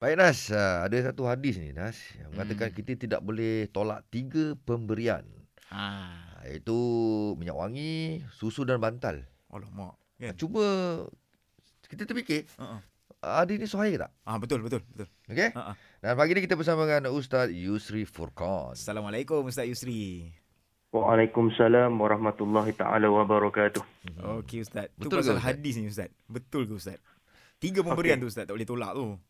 Baik Nas, ah, ada satu hadis ni Nas yang mengatakan Hmm. kita tidak boleh tolak tiga pemberian. Ha. Ah, Iaitu minyak wangi, susu dan bantal. Alamak. Yeah. Kan? Cuma kita terfikir Uh-uh. hadis ni sahih ke tak? Ah betul betul betul. Okey? Ha. Dan pagi ni kita bersama dengan Ustaz Yusri Furqan. Assalamualaikum Ustaz Yusri. Waalaikumsalam warahmatullahi taala wabarakatuh. Okey Ustaz. Tu Betul ke, pasal Ustaz? hadis ni Ustaz. Betul ke Ustaz? Tiga pemberian tu Ustaz tak boleh tolak tu.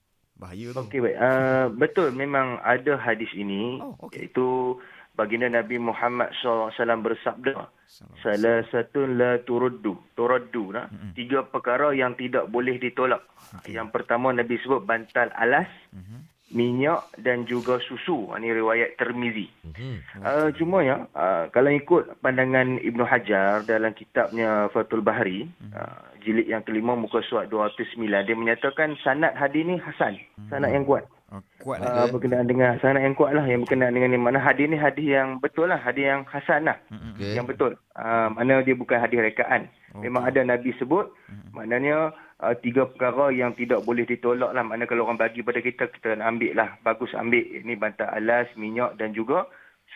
Bahaya tu. Okey baik. Uh, betul memang ada hadis ini Oh, okey. iaitu baginda Nabi Muhammad SAW bersabda salah satu la turuddu turaddu nah. Mm-mm. tiga perkara yang tidak boleh ditolak. Okey. Yang pertama Nabi sebut bantal alas, Mhm. Minyak dan juga susu. Ini riwayat Tirmizi. Mhm. Uh, cuma ya, uh, kalau ikut pandangan Ibnu Hajar dalam kitabnya Fathul Bahari, uh, jilid yang kelima muka surat 209, dia menyatakan sanad hadis ni hasan, sanad yang kuat. Oh, kuat Uh, berkenaan dengan sanad yang kuat lah, yang berkenaan dengan yang mana hadis ni hadis yang betul lah, hadis yang hasan lah. Okey. yang betul. Uh, mana dia bukan hadis rekaan. Okey. Memang ada Nabi sebut, maknanya uh, tiga perkara yang tidak boleh ditolak lah. Maknanya kalau orang bagi pada kita, kita nak ambil lah. Bagus ambil. Ini bantal alas, minyak dan juga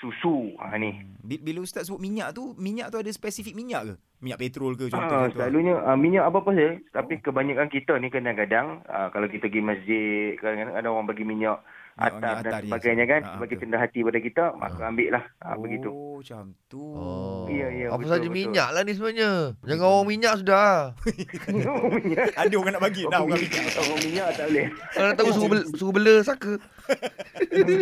susu. Ha, ni. Bi- Bila Ustaz sebut minyak tu, minyak tu ada spesifik minyak ke? Minyak petrol ke contoh Ha, selalunya uh, minyak apa-apa saja. Tapi kebanyakan kita ni kadang-kadang, uh, kalau kita pergi masjid, kadang-kadang ada orang bagi minyak Minyak atar dan atar, ya. sebagainya kan. Ha, Sebagai betul. tanda hati pada kita, maka ambil lah. Ha, begitu. Macam tu. Oh. Ya, ya, Apa betul, saja betul. minyak lah ni sebenarnya. Jangan orang minyak sudah. Minyak. Ada orang nak bagi dah orang minyak. Orang minyak tak boleh. Kalau nak tahu suruh, bel- suruh bela saka.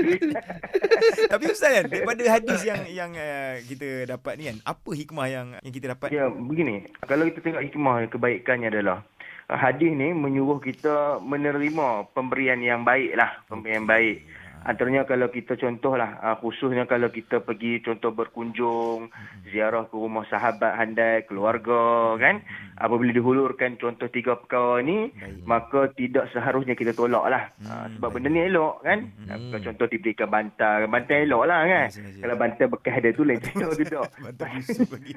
Tapi Ustaz kan, daripada hadis yang yang uh, kita dapat ni kan, apa hikmah yang yang kita dapat? Ya, begini. Kalau kita tengok hikmah kebaikannya adalah uh, hadis ni menyuruh kita menerima pemberian yang baik lah. Pemberian yang baik. Antaranya kalau kita contohlah, uh, khususnya kalau kita pergi contoh berkunjung, ziarah ke rumah sahabat handai, keluarga kan. Apabila dihulurkan contoh tiga perkara ni, Baik. maka tidak seharusnya kita tolak lah. Uh, sebab benda ni elok kan. Hmm. Kalau contoh diberikan bantal, bantal elok lah kan. Sengaja. Kalau bantal bekas dia tu lain cerita tu tak.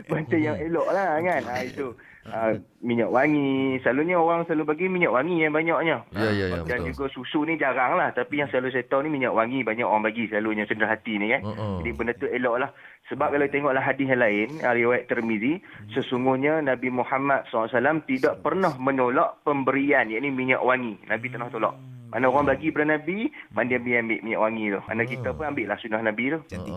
Bantal yang elok lah kan. Ha, itu. Ha, minyak wangi. Selalunya orang selalu bagi minyak wangi yang banyaknya. Ya, ya, ya, Dan betul. juga susu ni jarang lah. Tapi yang selalu saya tahu ni minyak wangi banyak orang bagi selalunya sederhana hati ni kan. Uh-uh. Jadi benda tu elok lah. Sebab kalau tengoklah hadis yang lain, riwayat Tirmizi, sesungguhnya Nabi Muhammad SAW tidak pernah menolak pemberian, yakni minyak wangi. Nabi tak pernah tolak. Mana orang bagi pada Nabi, mana dia ambil minyak wangi tu. Mana kita pun ambil lah sunnah Nabi tu. Cantik.